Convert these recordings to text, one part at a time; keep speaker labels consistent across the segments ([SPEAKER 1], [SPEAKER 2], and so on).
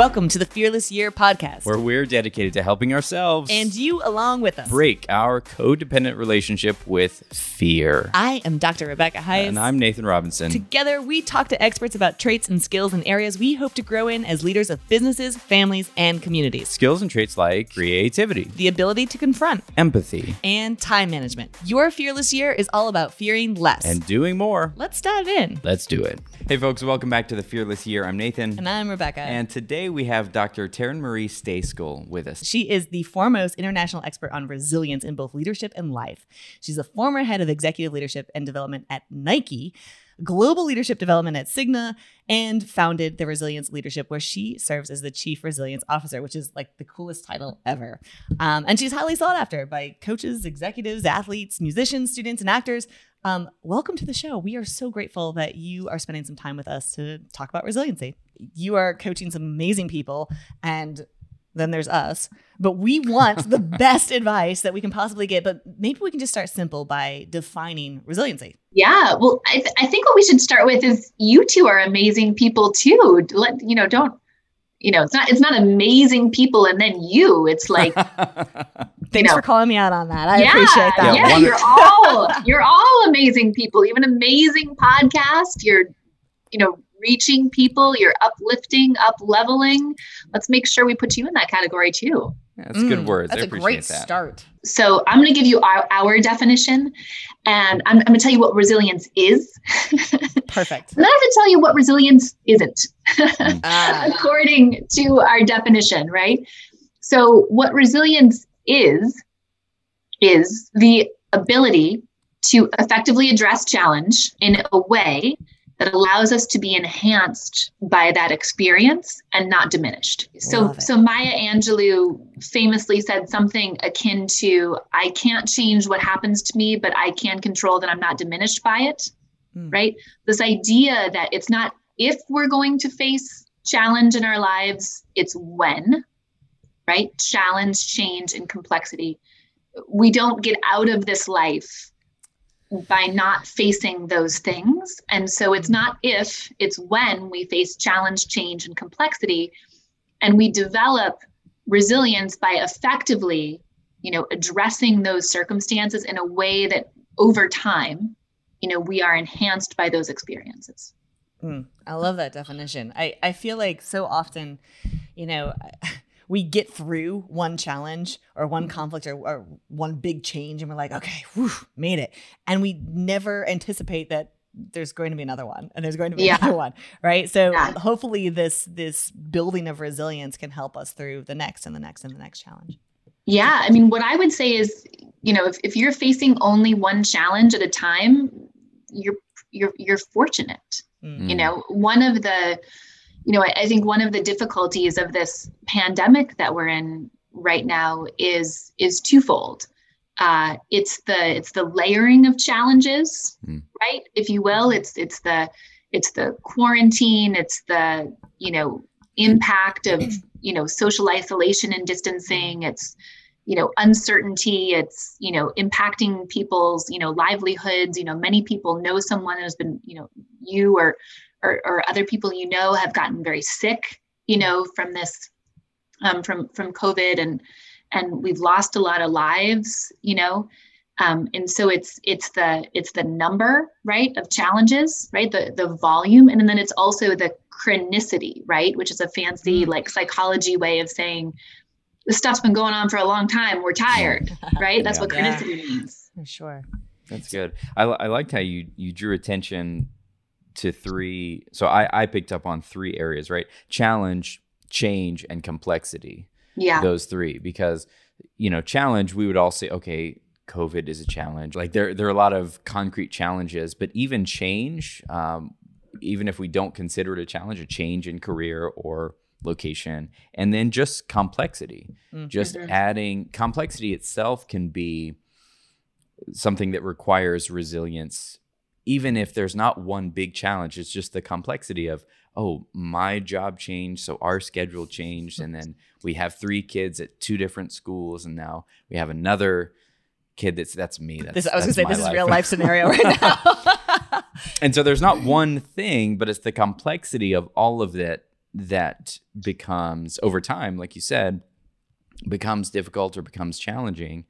[SPEAKER 1] Welcome to the Fearless Year podcast.
[SPEAKER 2] where we're dedicated to helping ourselves
[SPEAKER 1] and you along with us.
[SPEAKER 2] break our codependent relationship with fear.
[SPEAKER 1] I am Dr. Rebecca Heiss.
[SPEAKER 2] And I'm Nathan Robinson.
[SPEAKER 1] Together, we talk to experts about traits and skills in areas we hope to grow in as leaders of businesses, families, and communities.
[SPEAKER 2] Skills and traits like creativity,
[SPEAKER 1] The ability to confront
[SPEAKER 2] empathy,
[SPEAKER 1] and time management. Your Fearless Year is all about fearing less.
[SPEAKER 2] and doing more.
[SPEAKER 1] Let's dive in.
[SPEAKER 2] Let's do it. Hey, folks, welcome back to the Fearless Year. I'm Nathan.
[SPEAKER 1] And I'm Rebecca.
[SPEAKER 2] And today we have Dr. Taryn Marie Stejskal with us.
[SPEAKER 1] She is the foremost international expert on resilience in both leadership and life. She's a former head of executive leadership and development at Nike, global leadership development at Cigna, and founded the Resilience Leadership, where she serves as the chief resilience officer, which is like the coolest title ever. Um, and she's highly sought after by coaches, executives, athletes, musicians, students, and actors. Um, welcome to the show. We are so grateful that you are spending some time with us to talk about resiliency. You are coaching some amazing people, and then there's us. But we want the best advice that we can possibly get. But maybe we can just start simple by defining resiliency.
[SPEAKER 3] Yeah, well, I, th- I think what we should start with is you two are amazing people too. Let you know, don't you know? It's not it's not amazing people and then you. It's like
[SPEAKER 1] Thanks
[SPEAKER 3] know.
[SPEAKER 1] for calling me out on that. I
[SPEAKER 3] yeah,
[SPEAKER 1] appreciate that.
[SPEAKER 3] yeah,
[SPEAKER 2] one-
[SPEAKER 3] you're all you're all amazing people. You have an amazing podcast. You're you know reaching people. You're uplifting, up leveling. Let's make sure we put you in that category too.
[SPEAKER 2] That's good
[SPEAKER 1] Mm,
[SPEAKER 2] words.
[SPEAKER 1] That's
[SPEAKER 2] I
[SPEAKER 1] a
[SPEAKER 2] appreciate
[SPEAKER 1] great
[SPEAKER 2] that.
[SPEAKER 1] start.
[SPEAKER 3] So I'm going to give you our, our definition, and I'm, I'm going to tell you what resilience is.
[SPEAKER 1] Perfect.
[SPEAKER 3] And then I have to tell you what resilience isn't,
[SPEAKER 1] Ah.
[SPEAKER 3] according to our definition, right? So, what resilience is, is the ability to effectively address challenge in a way that allows us to be enhanced by that experience and not diminished. So, so Maya Angelou famously said something akin to, I can't change what happens to me, but I can control that I'm not diminished by it
[SPEAKER 1] Mm.
[SPEAKER 3] right? This idea that it's not if we're going to face challenge in our lives, it's when, right? Challenge, change, and complexity. We don't get out of this life by not facing those things. And so it's not if, it's when we face challenge, change, and complexity. And we develop resilience by effectively, you know, addressing those circumstances in a way that over time, you know, we are enhanced by those experiences.
[SPEAKER 1] Mm, I love that definition. I, I feel like so often, you know, we get through one challenge or one conflict or, or one big change and we're like, okay, whew, made it. And we never anticipate that there's going to be another one and there's going to be
[SPEAKER 3] Yeah.
[SPEAKER 1] another one. Right. So
[SPEAKER 3] Yeah.
[SPEAKER 1] hopefully this this building of resilience can help us through the next and the next and the next challenge.
[SPEAKER 3] Yeah. I mean, what I would say is, you know, if, if you're facing only one challenge at a time, you're you're you're fortunate.
[SPEAKER 1] Mm.
[SPEAKER 3] You know, one of the, you know, I, I think one of the difficulties of this pandemic that we're in right now is is twofold. Uh, it's the it's the layering of challenges,
[SPEAKER 2] Mm.
[SPEAKER 3] right? If you will, it's it's the it's the quarantine, it's the you know impact of you know social isolation and distancing. It's you know uncertainty. It's you know impacting people's you know livelihoods. You know many people know someone who's been you know you or or, or other people you know have gotten very sick. You know from this um, from from COVID and and we've lost a lot of lives. You know. Um, and so it's it's the it's the number right of challenges right the the volume and then it's also the chronicity right which is a fancy like psychology way of saying this stuff's been going on for a long time we're tired right that's
[SPEAKER 2] Yeah.
[SPEAKER 3] what
[SPEAKER 1] Yeah.
[SPEAKER 3] chronicity means
[SPEAKER 1] For sure.
[SPEAKER 2] That's good. I, I liked how you you drew attention to three. So I I picked up on three areas, right? Challenge, change, and complexity.
[SPEAKER 3] yeah
[SPEAKER 2] Those three, because you know, challenge we would all say, okay, COVID is a challenge. Like there there are a lot of concrete challenges, but even change, um, even if we don't consider it a challenge, a change in career or location, and then just complexity,
[SPEAKER 1] Mm.
[SPEAKER 2] just adding complexity itself can be something that requires resilience even if there's not one big challenge it's just the complexity of oh my job changed so our schedule changed and then we have three kids at two different schools and now we have another kid that's that's me that's,
[SPEAKER 1] This, I was gonna say this is real life scenario right now.
[SPEAKER 2] and so there's not one thing but it's the complexity of all of that that becomes over time, like you said, becomes difficult or becomes challenging.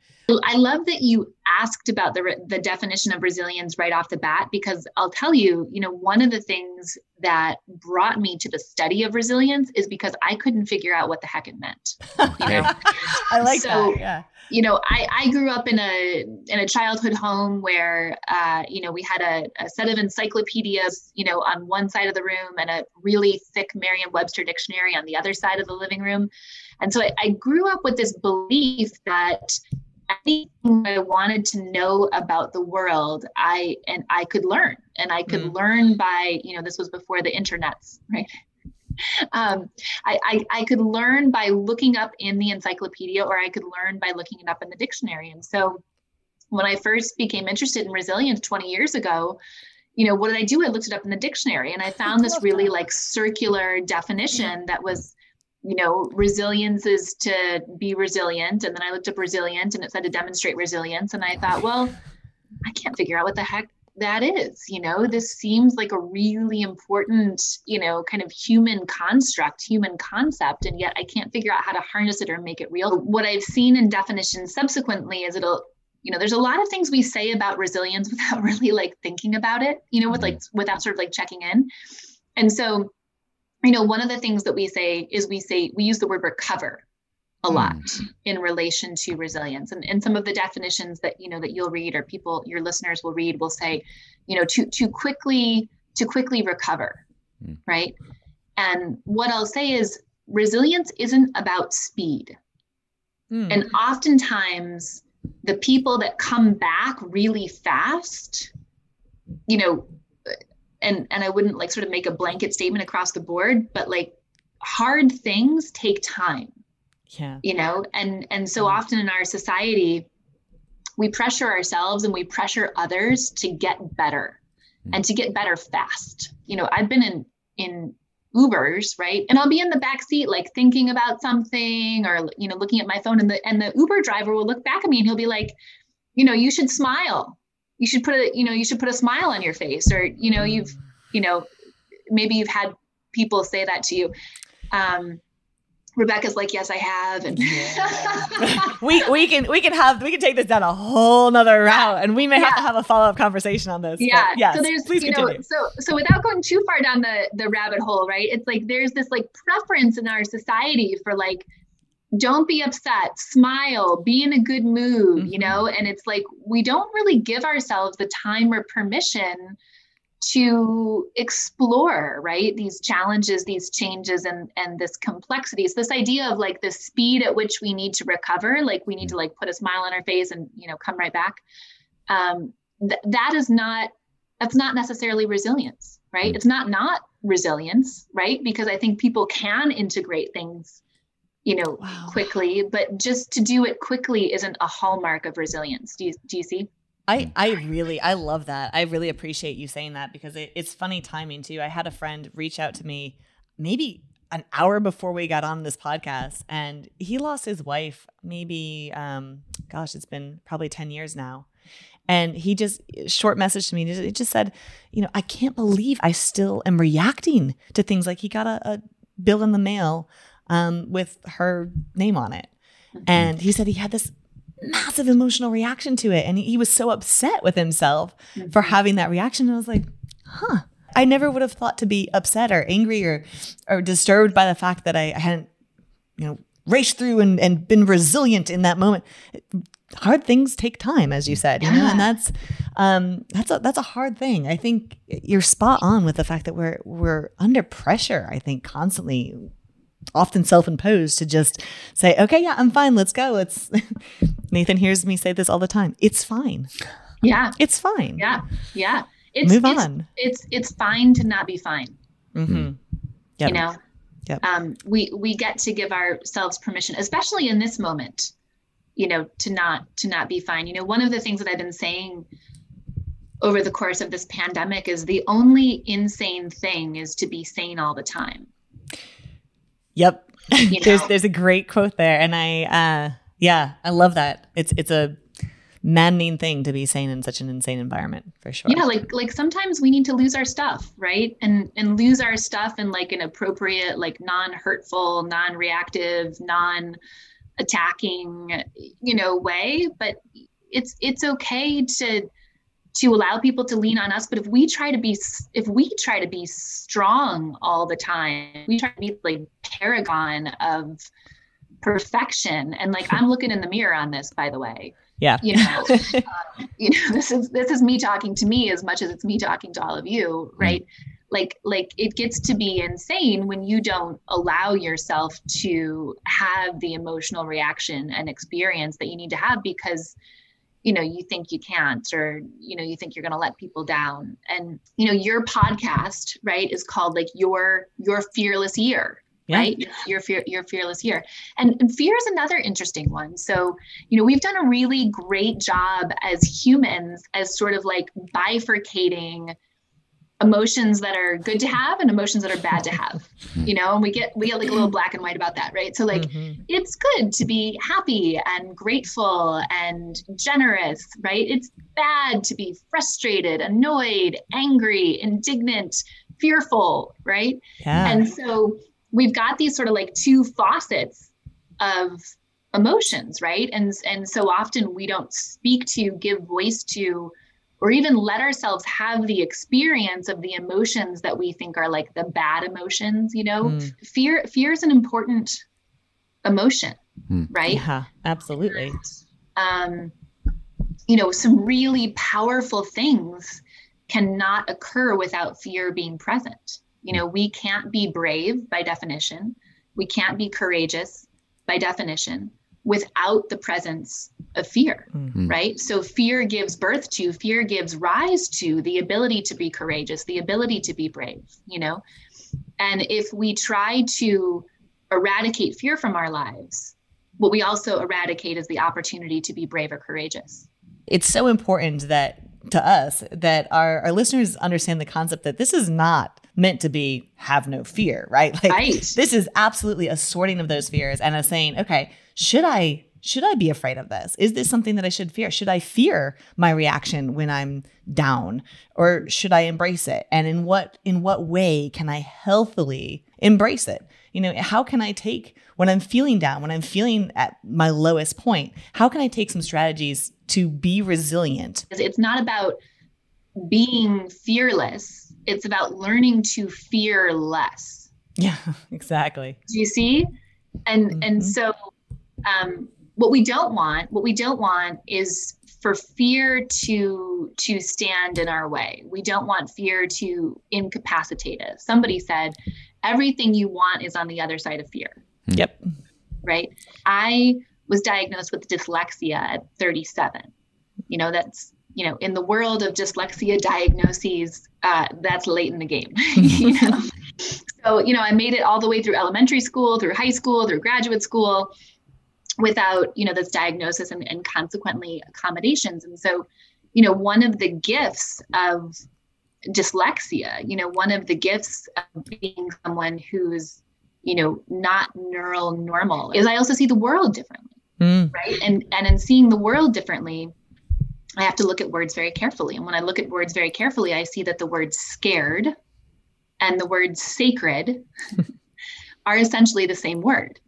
[SPEAKER 3] I love that you asked about the the definition of resilience right off the bat because I'll tell you, you know, one of the things that brought me to the study of resilience is because I couldn't figure out what the heck it meant.
[SPEAKER 2] Okay.
[SPEAKER 3] You know?
[SPEAKER 1] I like
[SPEAKER 3] So,
[SPEAKER 1] that. Yeah.
[SPEAKER 3] you know, I, I grew up in a in a childhood home where uh, you know we had a, a set of encyclopedias, you know, on one side of the room and a really thick Merriam-Webster dictionary on the other side of the living room, and so I, I grew up with this belief that anything I wanted to know about the world, I and I could learn, and I could
[SPEAKER 1] Mm.
[SPEAKER 3] learn by you know this was before the internets, right? um, I, I, I could learn by looking up in the encyclopedia or I could learn by looking it up in the dictionary. And so when I first became interested in resilience 20 years ago, you know, what did I do? I looked it up in the dictionary and I found this really like circular definition that was, you know, resilience is to be resilient. And then I looked up resilient and it said to demonstrate resilience. And I thought, well, I can't figure out what the heck that is. You know this seems like a really important you know kind of human construct human concept. And yet i can't figure out how to harness it or make it real. What i've seen in definitions subsequently is it'll you know there's a lot of things we say about resilience without really like thinking about it you know with mm-hmm. like without sort of like checking in. And so you know one of the things that we say is we say we use the word recover a
[SPEAKER 2] Hmm.
[SPEAKER 3] lot in relation to resilience and, and some of the definitions that you know that you'll read or people your listeners will read will say you know to to quickly to quickly recover
[SPEAKER 2] Mm.
[SPEAKER 3] right and what i'll say is resilience isn't about speed
[SPEAKER 1] Mm.
[SPEAKER 3] and oftentimes the people that come back really fast you know and and i wouldn't like sort of make a blanket statement across the board but like hard things take time
[SPEAKER 1] yeah.
[SPEAKER 3] you know and and so
[SPEAKER 1] Mm.
[SPEAKER 3] often in our society we pressure ourselves and we pressure others to get better
[SPEAKER 2] Mm.
[SPEAKER 3] and to get better fast you know i've been in in ubers right and i'll be in the back seat like thinking about something or you know looking at my phone and the and the uber driver will look back at me and he'll be like you know you should smile you should put a you know you should put a smile on your face or you know you've you know maybe you've had people say that to you. Um rebecca's like yes i have. And
[SPEAKER 1] we we can we can have we can take this down a whole nother route and we may have to have a follow-up conversation on this.
[SPEAKER 3] yeah.
[SPEAKER 1] Yes,
[SPEAKER 3] so there's
[SPEAKER 1] please
[SPEAKER 3] you know so so without going too far down the the rabbit hole right it's like there's this like preference in our society for like don't be upset. Smile. Be in a good mood you
[SPEAKER 1] Mhm.
[SPEAKER 3] know? And it's like we don't really give ourselves the time or permission to explore right? These challenges these changes and and this complexity. It's this idea of like the speed at which we need to recover like we need to like put a smile on our face and you know come right back. Um th- that is not that's not necessarily resilience right?
[SPEAKER 2] Mm.
[SPEAKER 3] it's not not resilience right? Because i think people can integrate things you know
[SPEAKER 1] Wow.
[SPEAKER 3] quickly but just to do it quickly isn't a hallmark of resilience do you, do you see
[SPEAKER 1] I, I really I love that. I really appreciate you saying that because it, it's funny timing too. I had a friend reach out to me maybe an hour before we got on this podcast and he lost his wife maybe um gosh it's been probably 10 years now and he just short message to me he just, just said you know i can't believe i still am reacting to things like he got a, a bill in the mail um, with her name on it. And he said he had this massive emotional reaction to it. And he, he was so upset with himself for having that reaction. And i was like huh. I never would have thought to be upset or angry or or disturbed by the fact that i hadn't you know raced through and, and been resilient in that moment. Hard things take time as you said you know and that's um that's a that's a hard thing. I think you're spot on with the fact that we're we're under pressure i think constantly often self-imposed to just say okay yeah i'm fine let's go. Let's nathan hears me say this all the time. It's fine.
[SPEAKER 3] Yeah.
[SPEAKER 1] It's fine.
[SPEAKER 3] Yeah. Yeah. It's
[SPEAKER 1] move
[SPEAKER 3] it's,
[SPEAKER 1] on.
[SPEAKER 3] it's it's fine to not be fine.
[SPEAKER 1] Mm-hmm. Yep.
[SPEAKER 3] you know?
[SPEAKER 1] Yep.
[SPEAKER 3] um, we we get to give ourselves permission especially in this moment you know to not to not be fine. You know one of the things that i've been saying over the course of this pandemic is the only insane thing is to be sane all the time
[SPEAKER 1] Yep.
[SPEAKER 3] You
[SPEAKER 1] there's there's a great quote there, and I uh yeah, I love that. It's it's a maddening thing to be sane in such an insane environment for sure.
[SPEAKER 3] Yeah, like like sometimes we need to lose our stuff, right? And and lose our stuff in like an appropriate, like non-hurtful, non-reactive, non-attacking, you know, way. But it's it's okay to to allow people to lean on us. But if we try to be if we try to be strong all the time we try to be like paragon of perfection. And like i'm looking in the mirror on this by the way.
[SPEAKER 1] Yeah.
[SPEAKER 3] You know um, you know this is this is me talking to me as much as it's me talking to all of you right? Mm-hmm. like like it gets to be insane when you don't allow yourself to have the emotional reaction and experience that you need to have because you know you think you can't or you know you think you're going to let people down. And you know your podcast right is called like your your fearless year yeah. right? Your fear your fearless year. And, and fear is another interesting one. So you know we've done a really great job as humans as sort of like bifurcating emotions that are good to have and emotions that are bad to have hmm. you know and we get we get like a little black and white about that right so like mm-hmm. it's good to be happy and grateful and generous right it's bad to be frustrated annoyed angry indignant fearful right yeah. and so we've got these sort of like two faucets of emotions right and and so often we don't speak to give voice to or even let ourselves have the experience of the emotions that we think are like the bad emotions you know? Mm. fear fear is an important emotion mm. right?
[SPEAKER 1] Yeah absolutely.
[SPEAKER 3] Um you know some really powerful things cannot occur without fear being present. You know we can't be brave by definition. We can't be courageous by definition without the presence of fear, mm-hmm. right? So fear gives birth to, fear gives rise to the ability to be courageous, the ability to be brave, you know? And if we try to eradicate fear from our lives, what we also eradicate is the opportunity to be brave or courageous.
[SPEAKER 1] It's so important that to us that our, our listeners understand the concept that this is not meant to be have no fear, right?
[SPEAKER 3] Like right.
[SPEAKER 1] this is absolutely a sorting of those fears and a saying, okay, should I should I be afraid of this? Is this something that I should fear? Should I fear my reaction when I'm down or should I embrace it? And in what in what way can I healthily embrace it? You know, how can I take when I'm feeling down, when I'm feeling at my lowest point, how can I take some strategies to be resilient?
[SPEAKER 3] It's not about being fearless. It's about learning to fear less.
[SPEAKER 1] Yeah, exactly.
[SPEAKER 3] Do you see? And mm-hmm. and so um, what we don't want, what we don't want is for fear to to stand in our way. We don't want fear to incapacitate us. Somebody said, everything you want is on the other side of fear.
[SPEAKER 1] Hmm. Yep.
[SPEAKER 3] Right. I was diagnosed with dyslexia at 37. You know, that's you know, in the world of dyslexia diagnoses, uh, that's late in the game. you know, so you know, I made it all the way through elementary school, through high school, through graduate school, without you know this diagnosis and, and consequently accommodations. And so you know one of the gifts of dyslexia you know one of the gifts of being someone who's you know not neural normal is i also see the world differently mm. right? And and in seeing the world differently i have to look at words very carefully. And when i look at words very carefully i see that the word scared and the word sacred are essentially the same word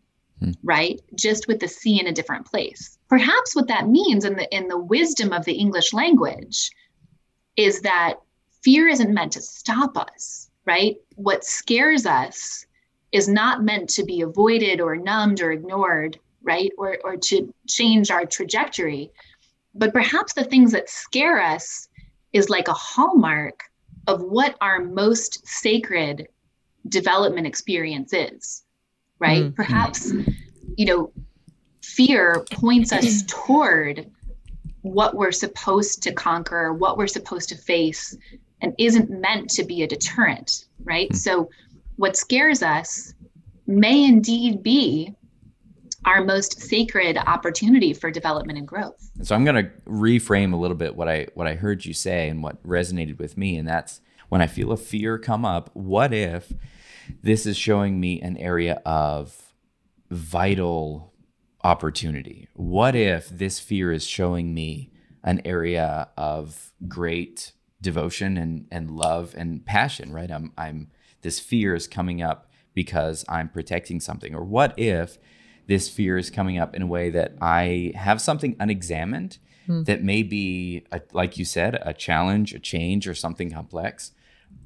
[SPEAKER 3] Hmm. right? Just with the C in a different place. Perhaps what that means in the in the wisdom of the English language is that fear isn't meant to stop us, right? What scares us is not meant to be avoided or numbed or ignored, right? Or or to change our trajectory. But perhaps the things that scare us is like a hallmark of what our most sacred development experience is right? Mm-hmm. Perhaps, you know, fear points us toward what we're supposed to conquer, what we're supposed to face, and isn't meant to be a deterrent, right? Mm-hmm. So, what scares us may indeed be our most sacred opportunity for development and growth.
[SPEAKER 2] So I'm going to reframe a little bit what I what I heard you say and what resonated with me and that's when I feel a fear come up, what if this is showing me an area of vital opportunity. What if this fear is showing me an area of great devotion and and love and passion, right? I'm I'm this fear is coming up because I'm protecting something. Or what if this fear is coming up in a way that I have something unexamined hmm. that may be, a, like you said, a challenge, a change, or something complex.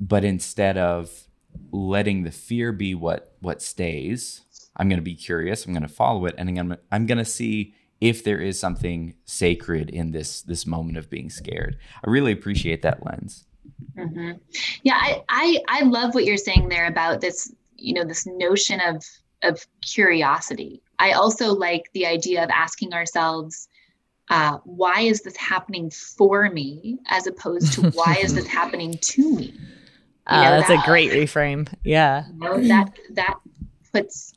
[SPEAKER 2] But instead of letting the fear be what what stays, I'm going to be curious. I'm going to follow it, and I'm gonna, I'm going to see if there is something sacred in this this moment of being scared. I really appreciate that lens.
[SPEAKER 3] Mm-hmm. Yeah, I, I I love what you're saying there about this. You know, this notion of of curiosity. I also like the idea of asking ourselves, uh, why is this happening for me, as opposed to why is this happening to me?
[SPEAKER 1] Uh, that's that, a great reframe. Yeah,
[SPEAKER 3] you know, that that puts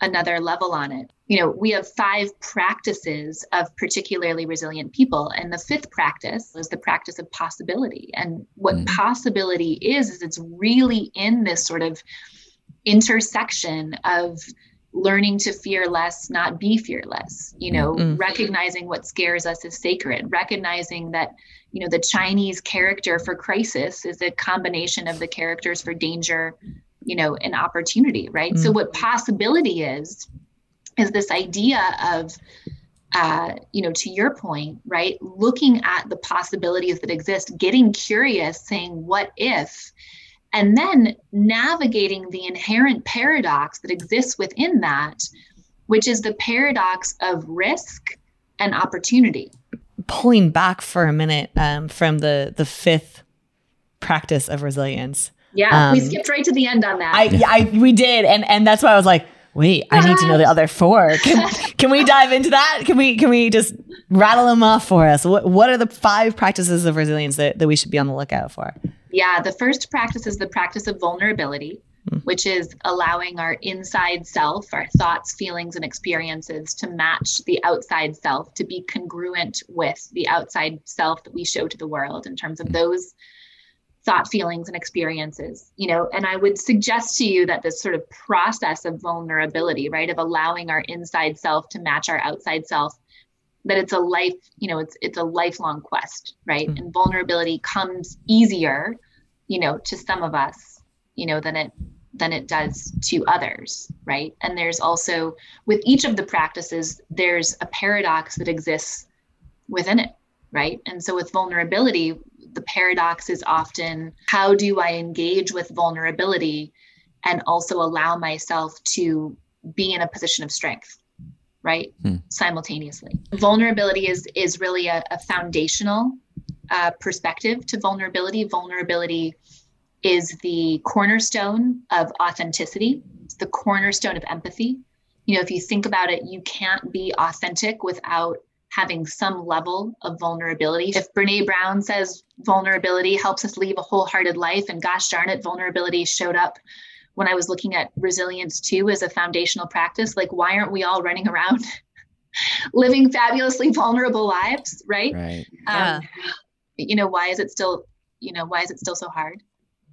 [SPEAKER 3] another level on it. You know, we have five practices of particularly resilient people. And the fifth practice is the practice of possibility. And what mm. possibility is, is it's really in this sort of intersection of learning to fear less, not be fearless, you know, mm recognizing what scares us is sacred, recognizing that, you know, the Chinese character for crisis is a combination of the characters for danger, you know, an opportunity, right? Mm-hmm. So what possibility is is this idea of uh, you know, to your point, right? Looking at the possibilities that exist, getting curious, saying, what if? And then navigating the inherent paradox that exists within that, which is the paradox of risk and opportunity.
[SPEAKER 1] Pulling back for a minute um, from the the fifth practice of resilience,
[SPEAKER 3] yeah, um, we skipped right to the end on that. I,
[SPEAKER 1] I we did, and and that's why I was like, wait, I need to know the other four. Can, can we dive into that? Can we can we just rattle them off for us? What what are the five practices of resilience that, that we should be on the lookout for?
[SPEAKER 3] Yeah, the first practice is the practice of vulnerability, mm. which is allowing our inside self, our thoughts, feelings, and experiences to match the outside self, to be congruent with the outside self that we show to the world in terms of hmm. those thought feelings and experiences you know and i would suggest to you that this sort of process of vulnerability right of allowing our inside self to match our outside self that it's a life you know it's it's a lifelong quest right mm-hmm. and vulnerability comes easier you know to some of us you know than it than it does to others right? And there's also with each of the practices there's a paradox that exists within it right? And so with vulnerability the paradox is often how do I engage with vulnerability and also allow myself to be in a position of strength right? Hmm. simultaneously. Vulnerability is is really a, a foundational uh, perspective to vulnerability vulnerability is the cornerstone of authenticity it's the cornerstone of empathy you know if you think about it you can't be authentic without having some level of vulnerability. If Brene Brown says vulnerability helps us live a wholehearted life, and gosh darn it, vulnerability showed up when I was looking at resilience too as a foundational practice, like why aren't we all running around living fabulously vulnerable lives, right?
[SPEAKER 2] Right.
[SPEAKER 3] Um, yeah. You know, why is it still, you know, why is it still so hard?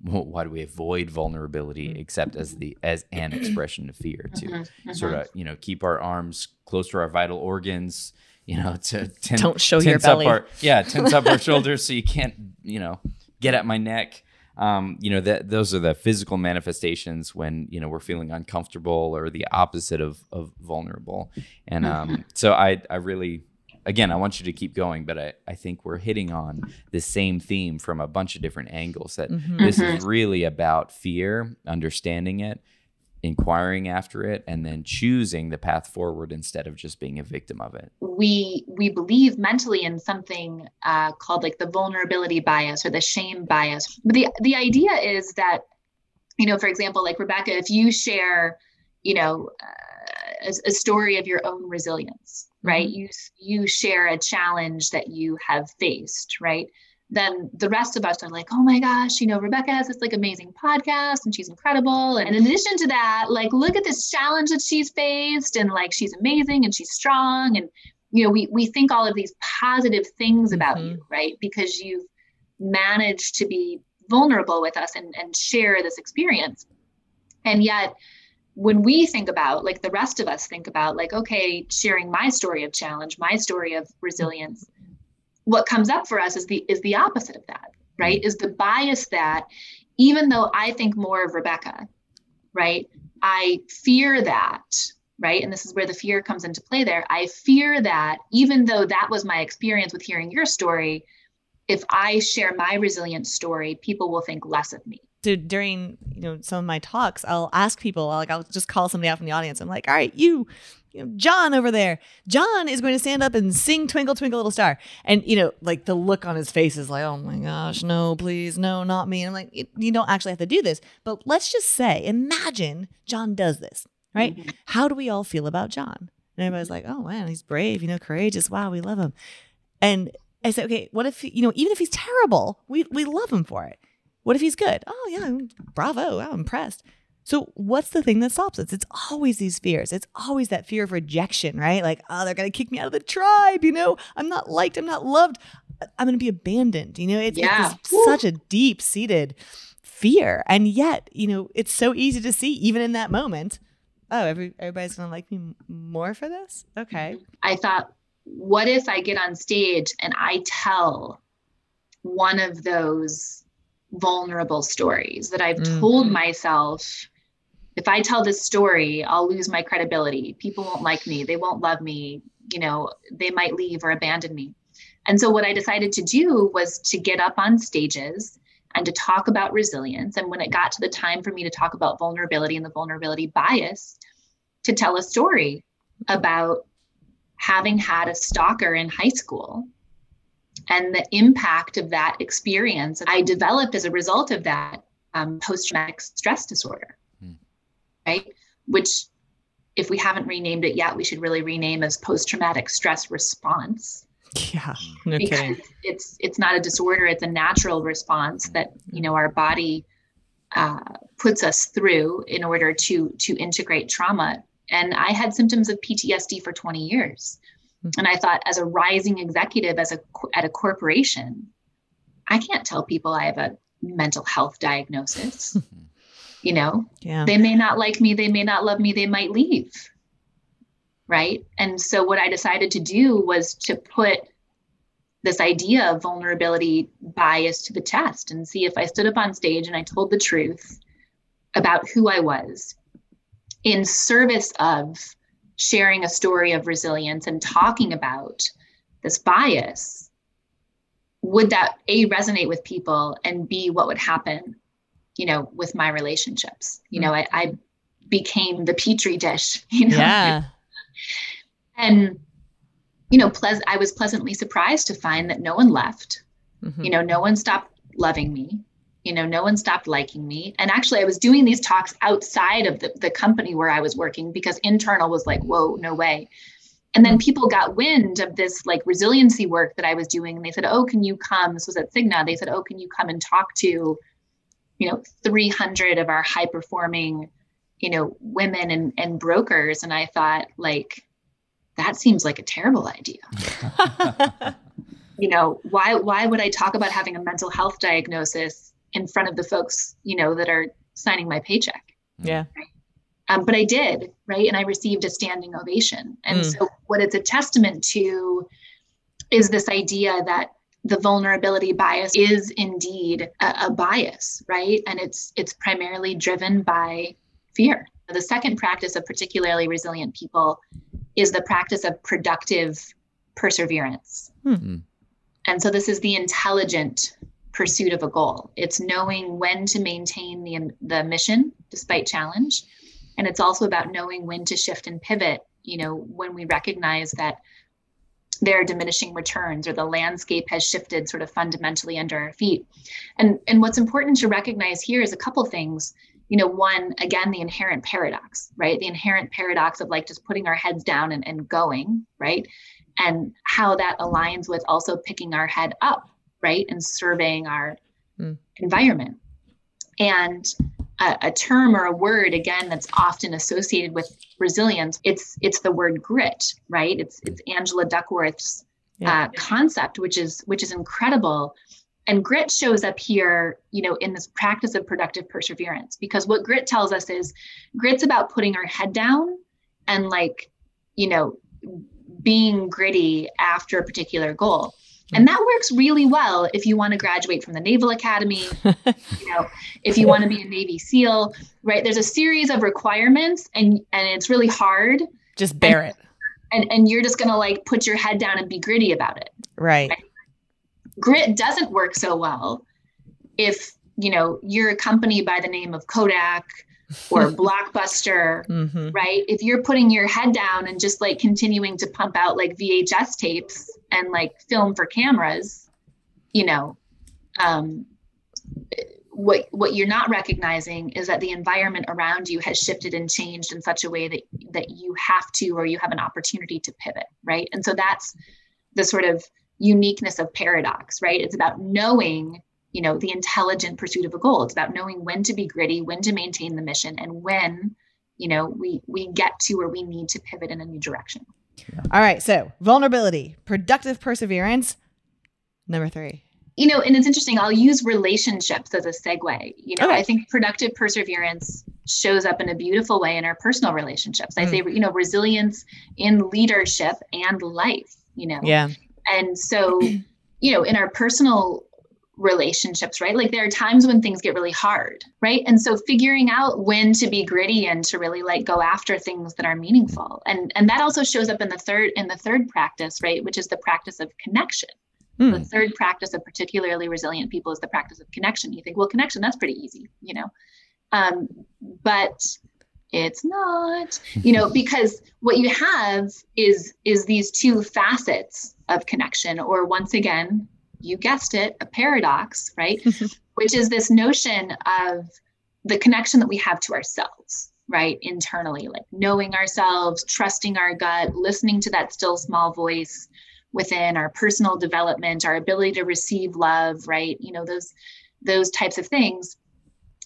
[SPEAKER 2] why do we avoid vulnerability mm-hmm. except as the as an expression of fear to mm-hmm, mm-hmm. sort of you know keep our arms close to our vital organs you know, to ten,
[SPEAKER 1] don't show your belly.
[SPEAKER 2] Our, yeah, tense up our shoulders so you can't, you know, get at my neck. Um, you know that those are the physical manifestations when you know we're feeling uncomfortable or the opposite of of vulnerable. And um, so I I really again I want you to keep going, but I I think we're hitting on the same theme from a bunch of different angles. That mm-hmm. this is mm-hmm. really about fear, understanding it, inquiring after it and then choosing the path forward instead of just being a victim of it
[SPEAKER 3] we we believe mentally in something uh, called like the vulnerability bias or the shame bias but the the idea is that you know for example like rebecca if you share you know uh, a, a, story of your own resilience right mm-hmm. you you share a challenge that you have faced right then the rest of us are like, oh my gosh, you know, Rebecca has this like amazing podcast and she's incredible. And in addition to that, like, look at this challenge that she's faced and like she's amazing and she's strong. And, you know, we, we think all of these positive things about mm-hmm. you, right? Because you've managed to be vulnerable with us and, and share this experience. And yet, when we think about, like the rest of us think about, like, okay, sharing my story of challenge, my story of resilience, what comes up for us is the is the opposite of that, right? Mm-hmm. Is the bias that even though I think more of Rebecca, right? I fear that, right? And this is where the fear comes into play there. I fear that even though that was my experience with hearing your story, if I share my resilient story, people will think less of me.
[SPEAKER 1] So during you know some of my talks, I'll ask people like I'll just call somebody out from the audience. I'm like, all right, you, you know, John over there. John is going to stand up and sing "Twinkle Twinkle Little Star," and you know, like the look on his face is like, oh my gosh, no, please, no, not me. And I'm like, you don't actually have to do this, but let's just say, imagine John does this, right? Mm-hmm. How do we all feel about John? And everybody's like, oh man, he's brave, you know, courageous. Wow, we love him. And I said, okay, what if you know, even if he's terrible, we we love him for it. What if he's good? Oh, yeah, bravo. I'm impressed. So, what's the thing that stops us? It's always these fears. It's always that fear of rejection, right? Like, oh, they're going to kick me out of the tribe. You know, I'm not liked. I'm not loved. I'm going to be abandoned. You know, it's, yeah. it's such a deep seated fear. And yet, you know, it's so easy to see, even in that moment. Oh, every, everybody's going to like me more for this? Okay. Mm-hmm.
[SPEAKER 3] I thought, what if I get on stage and I tell one of those vulnerable stories that I've mm. told myself if I tell this story, I'll lose my credibility. People won't like me. They won't love me. You know, they might leave or abandon me. And so, what I decided to do was to get up on stages and to talk about resilience. And when it got to the time for me to talk about vulnerability and the vulnerability bias, to tell a story about having had a stalker in high school and the impact of that experience I developed as a result of that um, post traumatic stress disorder, hmm. right? Which, if we haven't renamed it yet, we should really rename as post traumatic stress response.
[SPEAKER 1] Yeah, no
[SPEAKER 3] because kidding. it's it's not a disorder; it's a natural response that you know our body uh, puts us through in order to to integrate trauma. And I had symptoms of PTSD for 20 years. Mm-hmm. And I thought, as a rising executive, as a at a corporation, I can't tell people I have a mental health diagnosis. you know, yeah. they may not like me, they may not love me, they might leave. Right. And so, what I decided to do was to put this idea of vulnerability bias to the test and see if I stood up on stage and I told the truth about who I was in service of sharing a story of resilience and talking about this bias, would that A, resonate with people and B, what would happen, you know, with my relationships? You know, I, I became the petri dish, you know.
[SPEAKER 1] Yeah.
[SPEAKER 3] and you know, pleas- I was pleasantly surprised to find that no one left. Mm-hmm. You know, no one stopped loving me you know no one stopped liking me. And actually i was doing these talks outside of the, the company where i was working because internal was like whoa no way. And then people got wind of this like resiliency work that i was doing. And they said oh can you come? This was at cigna. They said oh can you come and talk to you know 300 of our high performing you know women and, and brokers? And i thought like that seems like a terrible idea. You know why why would i talk about having a mental health diagnosis in front of the folks, you know, that are signing my paycheck.
[SPEAKER 1] Yeah.
[SPEAKER 3] Right? Um, but I did, right? And I received a standing ovation. And mm. so, what it's a testament to is this idea that the vulnerability bias is indeed a, a bias, right? And it's it's primarily driven by fear. The second practice of particularly resilient people is the practice of productive perseverance. Mm-hmm. And so, this is the intelligent pursuit of a goal. It's knowing when to maintain the, the mission despite challenge. And it's also about knowing when to shift and pivot, you know, when we recognize that there are diminishing returns or the landscape has shifted sort of fundamentally under our feet. And, and what's important to recognize here is a couple things. You know, one, again, the inherent paradox, right? The inherent paradox of like just putting our heads down and, and going, right? And how that aligns with also picking our head up right and surveying our mm. environment and a, a, term or a word again that's often associated with resilience it's it's the word grit right it's it's angela duckworth's yeah. uh, concept which is which is incredible and grit shows up here you know in this practice of productive perseverance because what grit tells us is grit's about putting our head down and like you know being gritty after a particular goal And that works really well if you want to graduate from the Naval Academy, you know, if you want to be a Navy SEAL, right? There's a series of requirements and and it's really hard.
[SPEAKER 1] Just bear
[SPEAKER 3] and,
[SPEAKER 1] it.
[SPEAKER 3] And and you're just gonna like put your head down and be gritty about it.
[SPEAKER 1] Right. right.
[SPEAKER 3] Grit doesn't work so well if you know you're a company by the name of Kodak or Blockbuster, mm-hmm. right? If you're putting your head down and just like continuing to pump out like VHS tapes and like film for cameras, you know, um, what what you're not recognizing is that the environment around you has shifted and changed in such a way that that you have to or you have an opportunity to pivot, right? And so that's the sort of uniqueness of paradox, right? It's about knowing you know the intelligent pursuit of a goal. It's about knowing when to be gritty when to maintain the mission and when you know we we get to where we need to pivot in a new direction.
[SPEAKER 1] Yeah. all right so vulnerability productive perseverance number three.
[SPEAKER 3] You know and it's interesting i'll use relationships as a segue. You know okay. i think productive perseverance shows up in a beautiful way in our personal relationships. I mm. say you know resilience in leadership and life you know?
[SPEAKER 1] Yeah.
[SPEAKER 3] And so you know in our personal relationships, right? Like there are times when things get really hard, right? And so figuring out when to be gritty and to really like go after things that are meaningful. And and that also shows up in the third in the third practice, right, which is the practice of connection. Hmm. The third practice of particularly resilient people is the practice of connection. You think, well, connection, that's pretty easy, you know. Um, but it's not, you know, because what you have is is these two facets of connection, or once again, you guessed it, a paradox, right? Which is this notion of the connection that we have to ourselves, right? Internally, like knowing ourselves, trusting our gut, listening to that still small voice within our personal development, our ability to receive love, right? You know, those those types of things.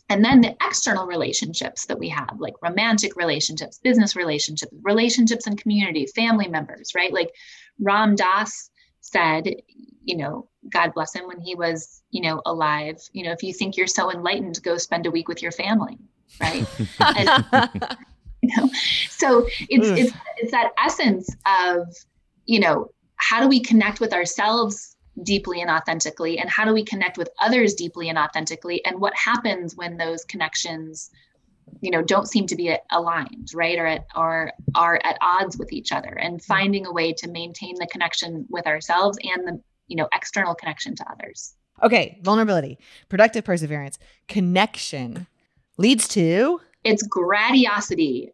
[SPEAKER 3] And then the external relationships that we have, like romantic relationships, business relationships, relationships in community, family members, right? Like Ram Dass said, you know, God bless him when he was, you know, alive. You know, if you think you're so enlightened, go spend a week with your family, right? and, you know, so it's it's it's that essence of, you know, how do we connect with ourselves deeply and authentically, and how do we connect with others deeply and authentically, and what happens when those connections you know don't seem to be aligned right? Or at or are at odds with each other? And mm. finding a way to maintain the connection with ourselves and the you know external connection to others.
[SPEAKER 1] Okay vulnerability productive perseverance connection leads to
[SPEAKER 3] it's gradiosity.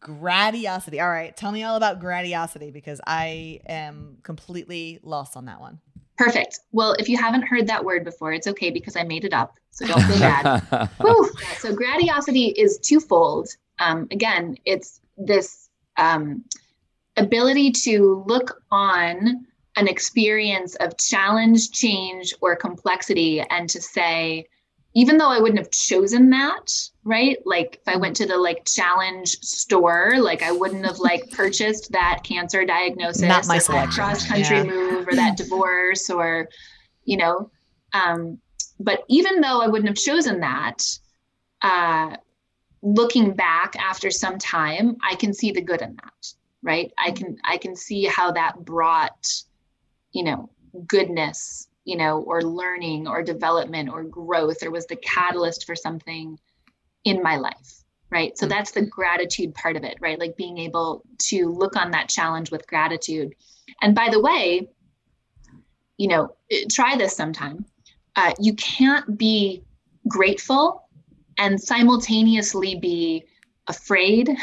[SPEAKER 1] Gradiosity. All right tell me all about gradiosity because i am completely lost on that one.
[SPEAKER 3] Perfect. Well if you haven't heard that word before it's okay because i made it up so don't feel bad. So gradiosity is twofold. Um, again it's this um, ability to look on an experience of challenge, change, or complexity, and to say, even though I wouldn't have chosen that, right? Like if I went to the like challenge store, like I wouldn't have like purchased that cancer diagnosis,
[SPEAKER 1] not my
[SPEAKER 3] cross country yeah. move, or that divorce, or you know. Um, but even though I wouldn't have chosen that, uh, looking back after some time, I can see the good in that, right? I can I can see how that brought you know, goodness, you know, or learning or development or growth or was the catalyst for something in my life. Right. So mm. that's the gratitude part of it, right? Like being able to look on that challenge with gratitude. And by the way, you know, eh, try this sometime. Uh, you can't be grateful and simultaneously be afraid.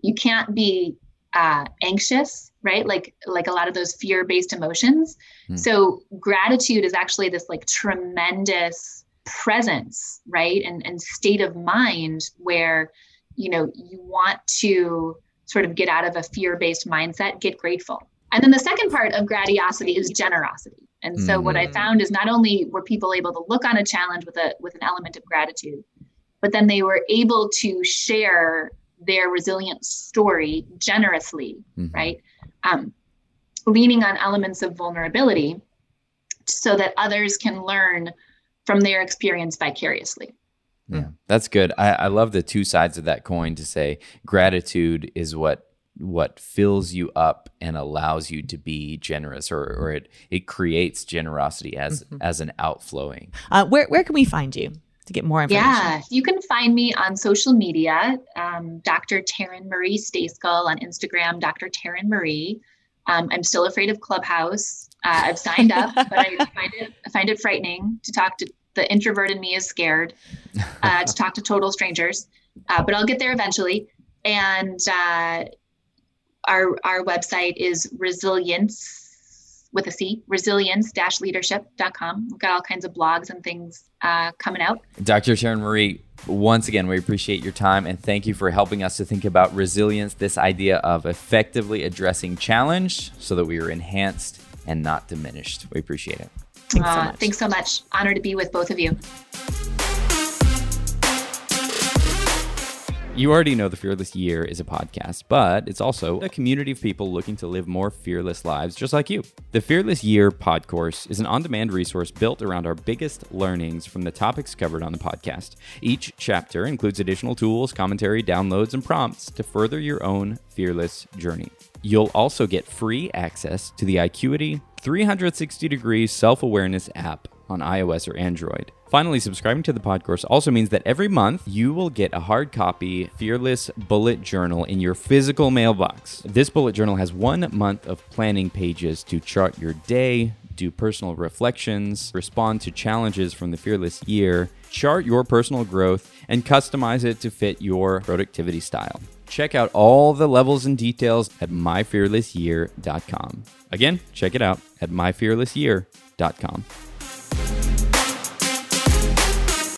[SPEAKER 3] You can't be uh, anxious right like like a lot of those fear based emotions mm. so gratitude is actually this like tremendous presence right and and state of mind where you know you want to sort of get out of a fear based mindset get grateful and then the second part of gradiosity is generosity and so mm. what i hmm. found is not only were people able to look on a challenge with a with an element of gratitude but then they were able to share their resilient story generously, mm-hmm. right? Um, leaning on elements of vulnerability so that others can learn from their experience vicariously.
[SPEAKER 2] Yeah, that's good. I, I love the two sides of that coin to say gratitude is what what fills you up and allows you to be generous or, or it it creates generosity as mm-hmm. as an outflowing
[SPEAKER 1] uh, where, where can we find you to get more information.
[SPEAKER 3] Yeah you can find me on social media um, dr taryn marie Stejskal on instagram dr taryn marie. Um, i'm still afraid of clubhouse. Uh, i've signed up but i find it i find it frightening to talk to the introvert in me is scared uh, to talk to total strangers. Uh, but i'll get there eventually. And uh, our our website is resilience with a C, resilience-leadership.com. We've got all kinds of blogs and things uh, coming out.
[SPEAKER 2] Dr. Taryn Marie, once again, we appreciate your time and thank you for helping us to think about resilience, this idea of effectively addressing challenge so that we are enhanced and not diminished. We appreciate it.
[SPEAKER 3] Thanks, uh, so, much. thanks so much. Honored to be with both of you.
[SPEAKER 2] You already know the Fearless Year is a podcast, but it's also a community of people looking to live more fearless lives just like you. The Fearless Year Pod Course is an on demand resource built around our biggest learnings from the topics covered on the podcast. Each chapter includes additional tools, commentary, downloads, and prompts to further your own fearless journey. You'll also get free access to the IQity 360 degree self awareness app on iOS or Android. Finally, subscribing to the podcast also means that every month you will get a hard copy Fearless Bullet Journal in your physical mailbox. This bullet journal has one month of planning pages to chart your day, do personal reflections, respond to challenges from the Fearless year, chart your personal growth, and customize it to fit your productivity style. Check out all the levels and details at myfearlessyear.com. Again, check it out at myfearlessyear.com.